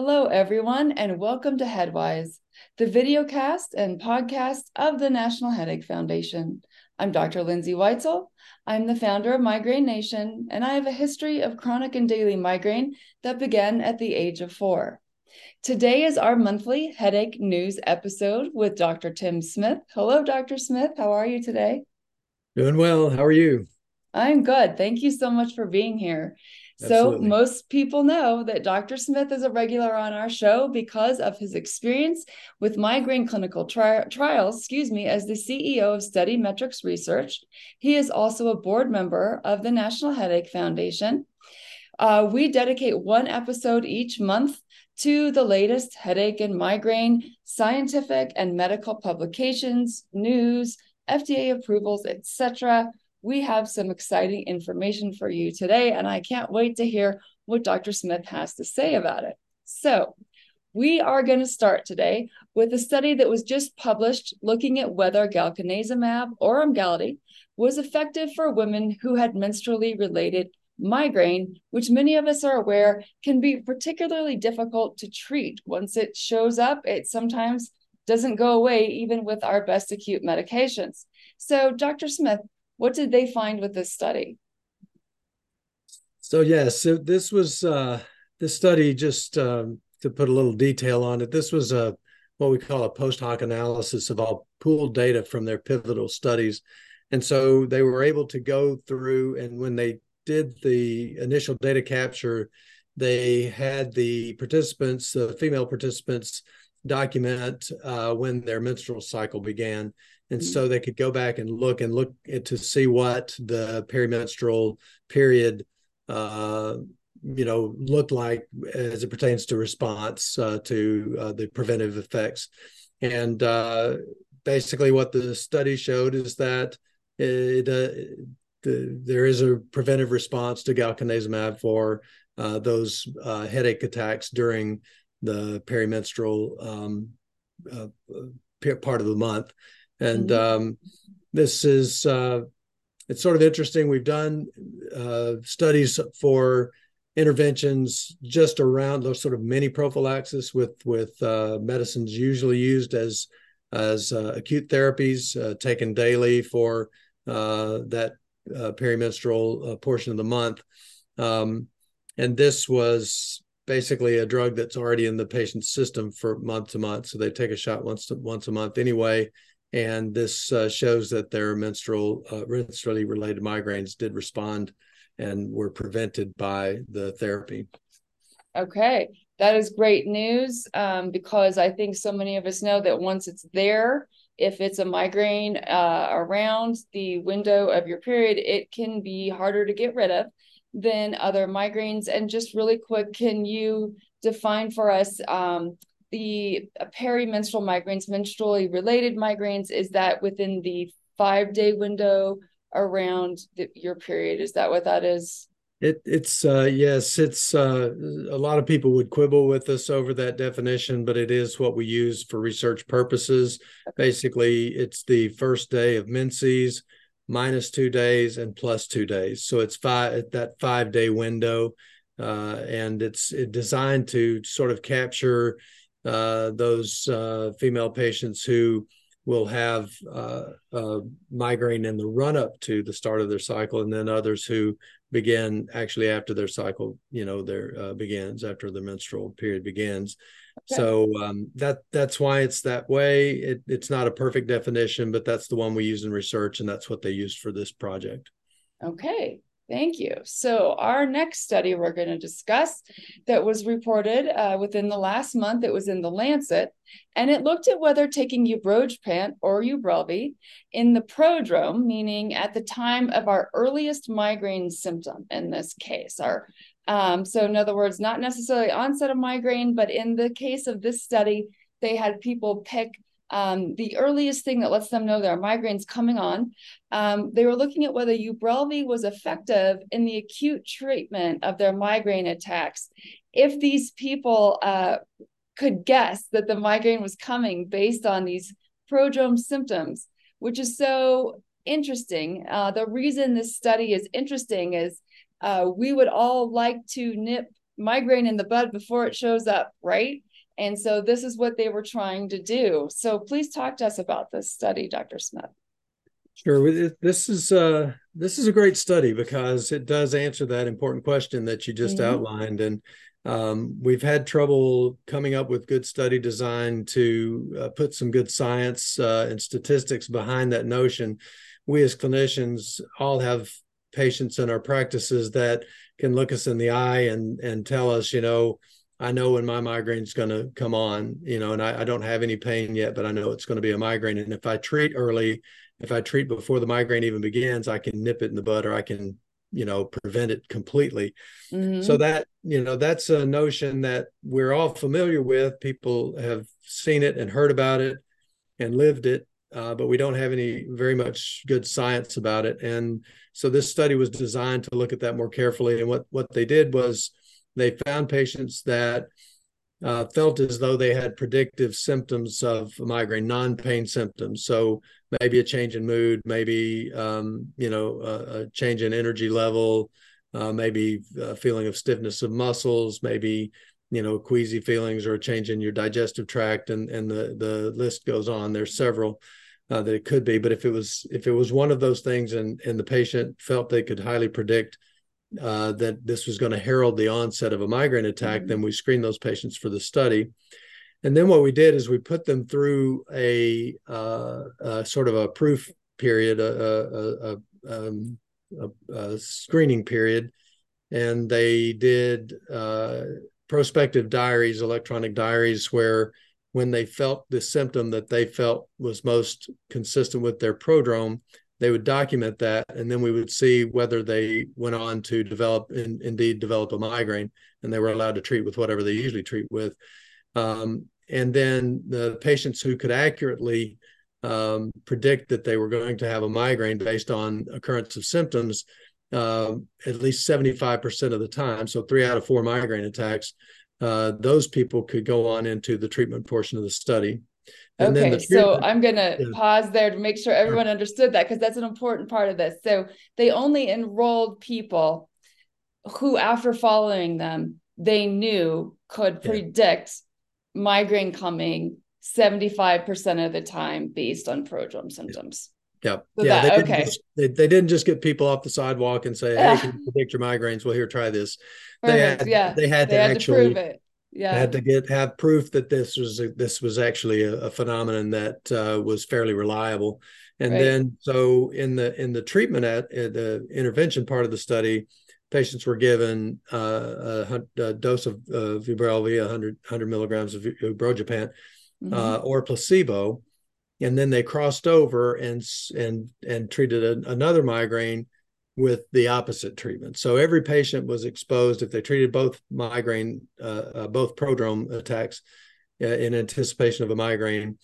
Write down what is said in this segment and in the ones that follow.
Hello, everyone, and welcome to Headwise, the videocast and podcast of the National Headache Foundation. I'm Dr. Lindsay Weitzel. I'm the founder of Migraine Nation, and I have a history of chronic and daily migraine that began at the age of four. Today is our monthly headache news episode with Dr. Tim Smith. Hello, Dr. Smith. How are you today? Doing well. How are you? I'm good. Thank you so much for being here. So, most people know that Dr. Smith is a regular on our show because of his experience with migraine clinical tri- trials, excuse me, as the CEO of StudyMetrix Research. He is also a board member of the National Headache Foundation. Uh, we dedicate one episode each month to the latest headache and migraine scientific and medical publications, news, FDA approvals, etc we have some exciting information for you today, and I can't wait to hear what Dr. Smith has to say about it. So, we are going to start today with a study that was just published looking at whether galcanezumab or Emgality was effective for women who had menstrually related migraine, which many of us are aware can be particularly difficult to treat. Once it shows up, it sometimes doesn't go away, even with our best acute medications. So, Dr. Smith, what did they find with this study? So yes, so this was uh, this study. Just um, to put a little detail on it, this was a what we call a post hoc analysis of all pooled data from their pivotal studies, and so they were able to go through and when they did the initial data capture, they had the participants, the female participants, document uh, when their menstrual cycle began and mm-hmm. so they could go back and look and look to see what the perimenstrual period uh, you know looked like as it pertains to response uh, to uh, the preventive effects and uh, basically what the study showed is that it, uh, the, there is a preventive response to galcanezumab for uh, those headache attacks during the perimenstrual um, part of the month and mm-hmm. um, this is uh, it's sort of interesting. We've done uh, studies for interventions just around those sort of mini prophylaxis with with uh, medicines usually used as as uh, acute therapies uh, taken daily for uh, that perimenstrual portion of the month. Um, and this was basically a drug that's already in the patient's system for month to month. So they take a shot once to, once a month anyway and this uh, shows that their menstrual uh, menstrually related migraines did respond and were prevented by the therapy. Okay, that is great news um, because I think so many of us know that once it's there, if it's a migraine uh, around the window of your period, it can be harder to get rid of than other migraines. And just really quick, can you define for us um, the perimenstrual migraines, menstrually related migraines, is that within the five day window around the, your period? Is that what that is? It, it's uh, yes, it's uh, a lot of people would quibble with us over that definition, but it is what we use for research purposes. Okay. Basically, it's the first day of menses minus two days and plus two days, so it's five that five day window, uh, and it's designed to sort of capture uh, those uh, female patients who will have uh, migraine in the run up to the start of their cycle, and then others who begin actually after their cycle, you know, their uh, begins after the menstrual period begins. Okay. So um, that that's why it's that way. It, it's not a perfect definition, but that's the one we use in research, and that's what they used for this project. Okay, Thank you. So, our next study we're going to discuss that was reported uh, within the last month, it was in the Lancet, and it looked at whether taking ubrogepant or Ubrelvy in the prodrome, meaning at the time of our earliest migraine symptom in this case. Our, um, so, in other words, not necessarily onset of migraine, but in the case of this study, they had people pick um, the earliest thing that lets them know there are migraines coming on. Um, they were looking at whether Ubrelvy was effective in the acute treatment of their migraine attacks. If these people uh, could guess that the migraine was coming based on these prodrome symptoms, which is so interesting. Uh, the reason this study is interesting is uh, we would all like to nip migraine in the bud before it shows up, right? And so this is what they were trying to do. So please talk to us about this study, Dr. Smith. Sure. This is uh, this is a great study because it does answer that important question that you just mm-hmm. outlined, and um, we've had trouble coming up with good study design to uh, put some good science uh, and statistics behind that notion. We as clinicians all have patients in our practices that can look us in the eye and and tell us, you know, I know when my migraine's going to come on, you know, and I, I, don't have any pain yet, but I know it's going to be a migraine. And if I treat early if I treat before the migraine even begins, I can nip it in the bud or I can, you know, prevent it completely. Mm-hmm. So that, you know, that's a notion that we're all familiar with. People have seen it and heard about it and lived it, uh, but we don't have any very much good science about it. And so this study was designed to look at that more carefully. And what what they did was they found patients that uh, felt as though they had predictive symptoms of migraine, non-pain symptoms. So maybe a change in mood, maybe um, you know a, a, change in energy level, uh, maybe a feeling of stiffness of muscles, maybe you know queasy feelings or a change in your digestive tract, and and the the list goes on. There's several. Uh, that it could be, but if it was if it was one of those things, and and the patient felt they could highly predict uh, that this was going to herald the onset of a migraine attack, mm-hmm. then we screened those patients for the study. And then what we did is we put them through a, uh, a sort of a proof period, a, a, um, a screening period, and they did uh, prospective diaries, electronic diaries, where when they felt the symptom that they felt was most consistent with their prodrome, they would document that and then we would see whether they went on to develop and indeed develop a migraine and they were allowed to treat with whatever they usually treat with. Um, and then the patients who could accurately um, predict that they were going to have a migraine based on occurrence of symptoms uh, at least 75% of the time so three out of four migraine attacks uh, those people could go on into the treatment portion of the study and okay, so I'm going to yeah. pause there to make sure everyone understood that because that's an important part of this. So they only enrolled people who, after following them, they knew could yeah. predict migraine coming 75% of the time based on prodrome symptoms. Yep. So yeah. That, they okay. Just, they, they didn't just get people off the sidewalk and say, "Hey, can you predict your migraines?" Well, here, try this. Perfect. They had, yeah. They had they to had actually to yeah. had to get have proof that this was a, this was actually a, a phenomenon that uh, was fairly reliable and right. then so in the in the treatment at, the intervention part of the study patients were given uh, a, a, dose of uh, Ubrelvy, 100, 100 milligrams of ubrogepant mm-hmm. uh, or placebo and then they crossed over and and and treated a, another migraine with the opposite treatment. So every patient was exposed if they treated both migraine, uh, uh, both prodrome attacks uh, in anticipation of a migraine.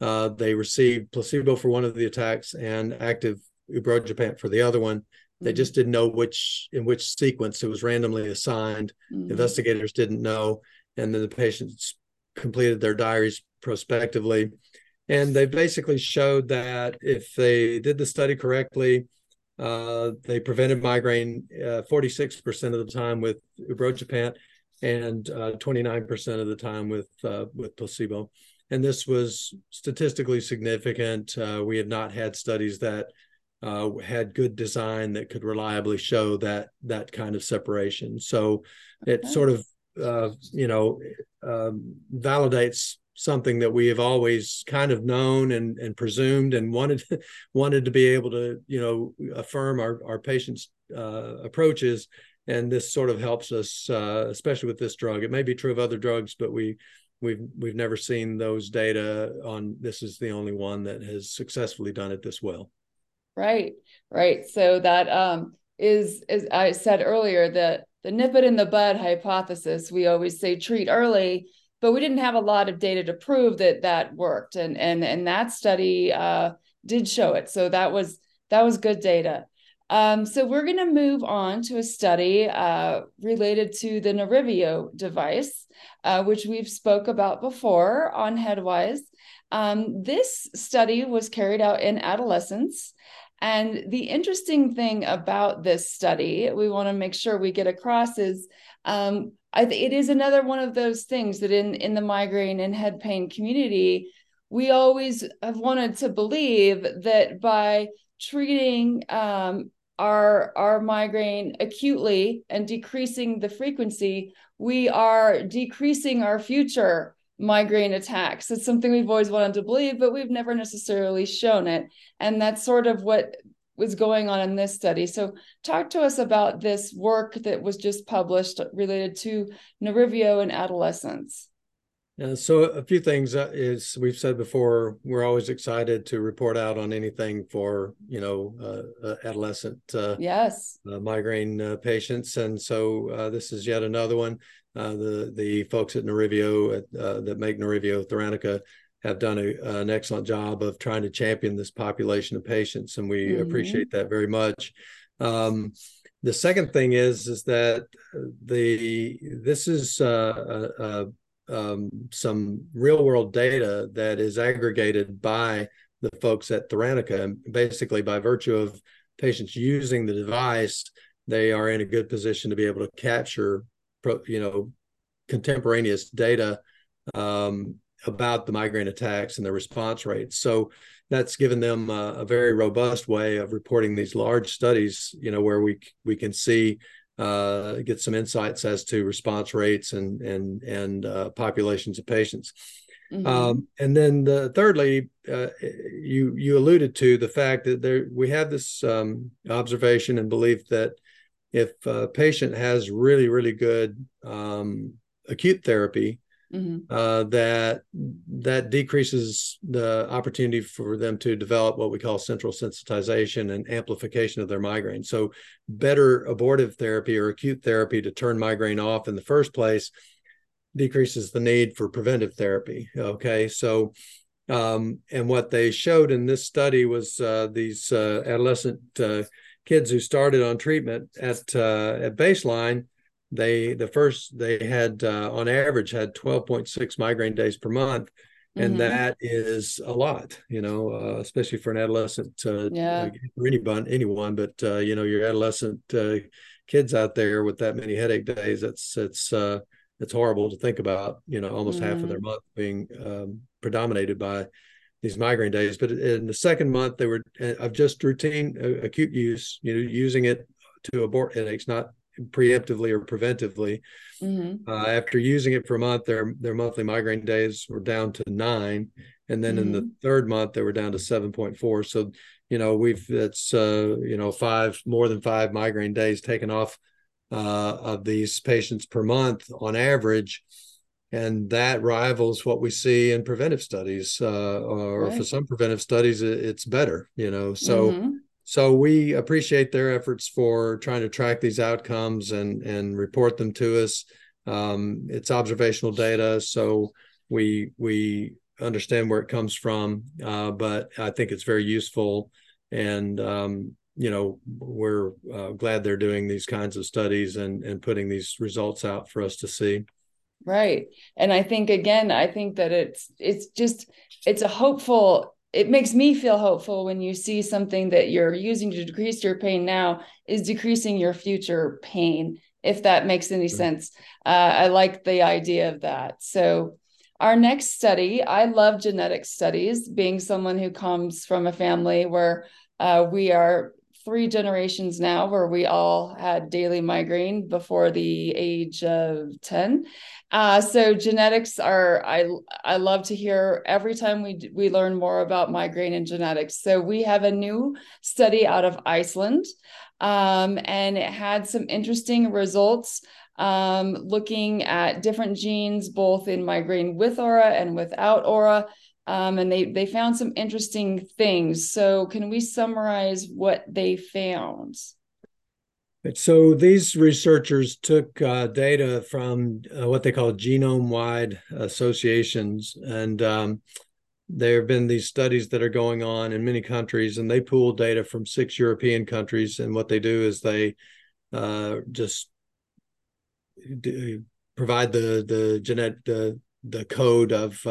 Uh, they received placebo for one of the attacks and active ubrogepant for the other one. They mm-hmm. just didn't know which in which sequence it was randomly assigned. Mm-hmm. Investigators didn't know, and then the patients completed their diaries prospectively. And they basically showed that if they did the study correctly, uh, they prevented migraine uh, 46% of the time with ubrogepant and uh, 29% of the time with uh, with placebo. And this was statistically significant. Uh, we had not had studies that uh, had good design that could reliably show that that kind of separation. So okay. it sort of you know um, validates something that we have always kind of known and, and presumed and wanted wanted to be able to you know affirm our our patients uh, approaches. And this sort of helps us uh, especially with this drug. It may be true of other drugs but we we've we've never seen those data on this is the only one that has successfully done it this well. Right right. So that um is as i said earlier the the nip it in the bud hypothesis we always say treat early but we didn't have a lot of data to prove that that worked and and and that study uh, did show it so that was that was good data um, so we're going to move on to a study uh, related to the Nerivio device, uh, which we've spoke about before on Headwise. Um, this study was carried out in adolescents. And the interesting thing about this study, we want to make sure we get across is Um, th- it is another one of those things that in in the migraine and head pain community, we always have wanted to believe that by treating um, our our migraine acutely and decreasing the frequency, we are decreasing our future migraine attacks. It's something we've always wanted to believe, but we've never necessarily shown it. And that's sort of what was going on in this study. So, talk to us about this work that was just published related to Nerivio in adolescents. Yeah, so a few things uh, is we've said before we're always excited to report out on anything for you know uh, uh, adolescent uh, yes uh, migraine uh, patients and so this is yet another one the the folks at Nerivio that make Nerivio Theranica have done a, an excellent job of trying to champion this population of patients and we mm-hmm. appreciate that very much um, the second thing is is that the this is a, a um, some real world data that is aggregated by the folks at Theranica. And basically, by virtue of patients using the device, they are in a good position to be able to capture, you know, contemporaneous data um, about the migraine attacks and the response rates. So that's given them a, a, very robust way of reporting these large studies. You know, where we we can see uh, get some insights as to response rates and and and uh, populations of patients. Mm-hmm. Um, and then the, thirdly, uh, you you alluded to the fact that there we have this um, observation and belief that if a patient has really really good um, acute therapy, mm-hmm. uh, that that decreases the opportunity for them to develop what we call central sensitization and amplification of their migraine. So, better abortive therapy or acute therapy to turn migraine off in the first place decreases the need for preventive therapy. Okay, so. Um, and what they showed in this study was uh, these uh, adolescent uh, kids who started on treatment at uh, at baseline they the first they had uh, on average had 12.6 migraine days per month and mm-hmm. that is a lot you know uh, especially for an adolescent uh, yeah for anyone anyone but uh, you know your adolescent uh, kids out there with that many headache days that's it's uh, it's horrible to think about you know almost mm-hmm. half of their mm-hmm. month being um, predominated by these migraine days but in the second month they were of just routine acute use you know using it to abort headaches not preemptively or preventively. Mm-hmm. Uh, after using it for a month, their their monthly migraine days were down to nine, and then mm-hmm. in the mm-hmm. third month they were down to seven point four. So you know we've that's uh, you know five more than five migraine days taken off uh, of these patients per month on average. And that rivals what we see in preventive studies, uh, or right. for some preventive studies, it's better. You know, so mm-hmm so we appreciate their efforts for trying to track these outcomes and and report them to us. Um, it's observational data, so we we understand where it comes from, uh, but I think it's very useful, and um, you know we're uh, glad they're doing these kinds of studies and and putting these results out for us to see. Right, and I think again, I think that it's it's just it's a hopeful it makes me feel hopeful when you see something that you're using to decrease your pain now is decreasing your future pain if that makes any mm-hmm. sense uh, i like the idea of that so our next study i love genetic studies being someone who comes from a family where uh, we are three generations now where we all had daily migraine before the age of 10 uh, so genetics are I I love to hear every time we we learn more about migraine and genetics. So we have a new study out of Iceland, um, and it had some interesting results. Um, looking at different genes, both in migraine with aura and without aura. Um, and they they found some interesting things. So, can we summarize what they found? So these researchers took uh, data from uh, what they call genome-wide associations, and um, there have been these studies that are going on in many countries, and they pool data from six European countries. And what they do is they uh, just provide the the genetic the the code of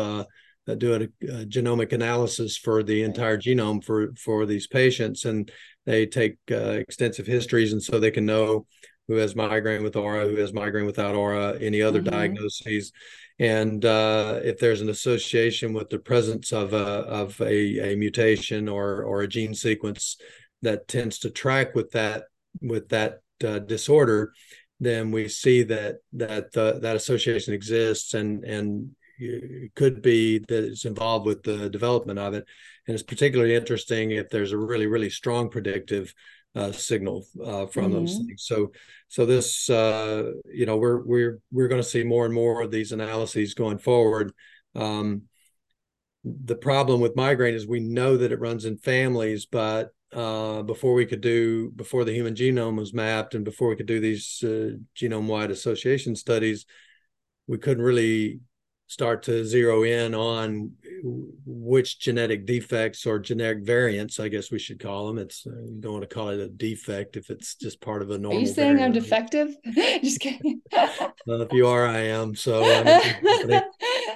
uh, do a, a, genomic analysis for the entire genome for for these patients and they take uh, extensive histories and so they can know who has migraine with aura, who has migraine without aura, any other mm-hmm. diagnoses, and uh, if there's an association with the presence of a of a, a mutation or or a gene sequence that tends to track with that with that uh, disorder, then we see that that uh, that association exists and and it could be that it's involved with the development of it. And it's particularly interesting if there's a really really strong predictive uh, signal uh, from mm-hmm. those things. So, so this, uh, you know, we're we're we're going to see more and more of these analyses going forward. Um, the problem with migraine is we know that it runs in families, but uh, before we could do before the human genome was mapped and before we could do these uh, genome-wide association studies, we couldn't really start to zero in on which genetic defects or genetic variants, I guess we should call them. It's uh, you don't want to call it a defect if it's just part of a normal. Are you saying variant. I'm defective? just kidding. well, if you are, I am. So,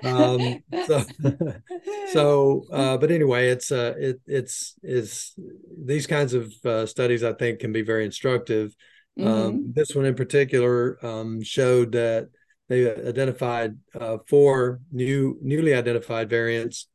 um, so, so, uh, but anyway, it's uh, it, it's it's these kinds of uh, studies I think can be very instructive. Um, mm-hmm. Um, this one in particular um, showed that they identified uh, four new newly identified variants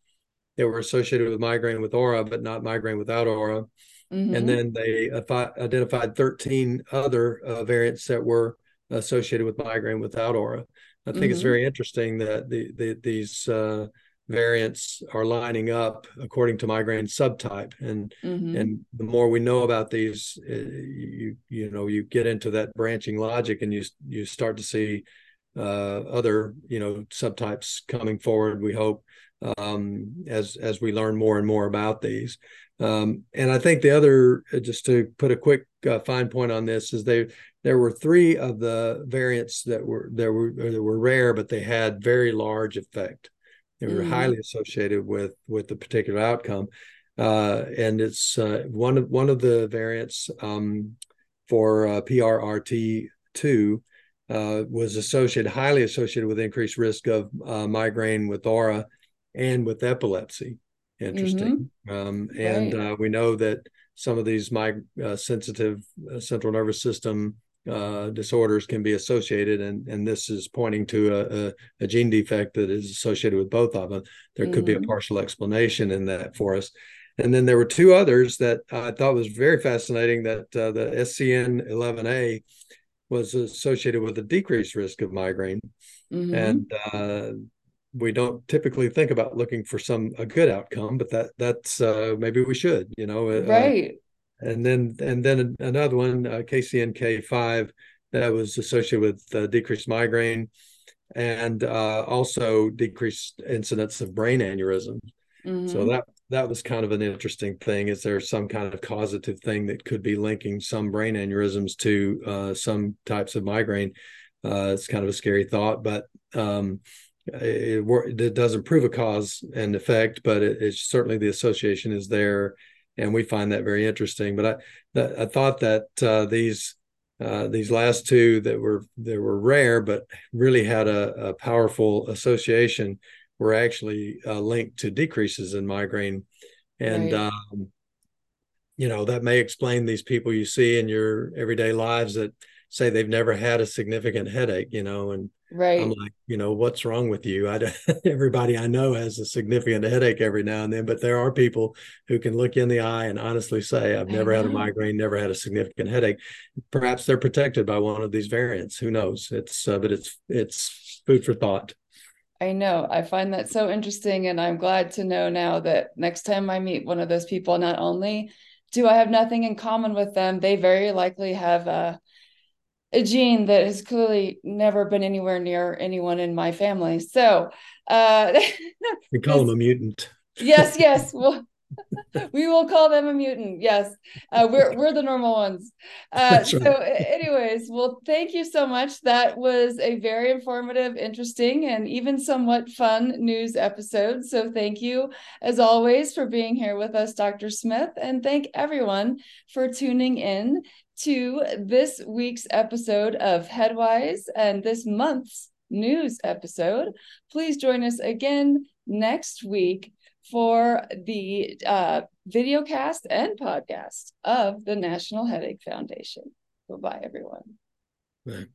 that were associated with migraine with aura, but not migraine without aura. Mm-hmm. And then they identified 13 other uh, variants that were associated with migraine without aura. I think mm-hmm. it's very interesting that the, the these uh, variants are lining up according to migraine subtype, and mm-hmm. and the more we know about these, uh, you you know you get into that branching logic, and you you start to see other you know subtypes coming forward. We hope um, as as we learn more and more about these. Um, and I think the other, uh, just to put a quick uh, fine point on this, is they there were three of the variants that were there were that were rare, but they had very large effect. They were mm. highly associated with with the particular outcome. Uh, and it's uh, one of one of the variants um, for uh, PRRT two uh, was associated, highly associated with increased risk of uh, migraine with aura and with epilepsy. Interesting. Mm-hmm. Um, and right. uh, we know that some of these mig- uh, sensitive uh, central nervous system uh, disorders can be associated, and, and this is pointing to a, a, a, gene defect that is associated with both of them. There mm-hmm. could be a mm-hmm. partial explanation in that for us. And then there were two others that I thought was very fascinating that the SCN11A was associated with a decreased risk of migraine. Mm-hmm. And uh, we don't typically think about looking for some a good outcome, but that that's uh, maybe we should, you know. Uh, right. Uh, and then and then another one, uh, KCNK5, that was associated with uh, decreased migraine and uh, also decreased incidence of brain aneurysm. Mm-hmm. So that that was kind of an interesting thing. Is there some kind of causative thing that could be linking some brain aneurysms to uh, some types of migraine? Uh, it's kind of a scary thought, but um, it, it, doesn't prove a cause and effect, but it, it's certainly the association is there, and we find that very interesting. But I, that, I thought that uh, these uh, these last two that were that were rare, but really had a, a powerful association were actually uh, linked to decreases in migraine. And, right. um, you know, that may explain these people you see in your everyday lives that say they've never had a significant headache, you know, and right. I'm like, you know, what's wrong with you? I, everybody I know has a significant headache every now and then, but there are people who can look in the eye and honestly say, I've never had a migraine, never had a significant headache. Perhaps they're protected by one of these variants. Who knows? It's, uh, but it's, it's food for thought. I know. I find that so interesting. And I'm glad to know now that next time I meet one of those people, not only do I have nothing in common with them, they very likely have a, a gene that has clearly never been anywhere near anyone in my family. So, uh, we call them a mutant. Yes, yes. Well, we will call them a mutant. Yes, uh, we're we're the normal ones. Uh, right. So, anyways, well, thank you so much. That was a very informative, interesting, and even somewhat fun news episode. So, thank you as always for being here with us, Dr. Smith, and thank everyone for tuning in to this week's episode of Headwise and this month's news episode. Please join us again next week for the uh, video cast and podcast of the National Headache Foundation. Bye everyone. Right.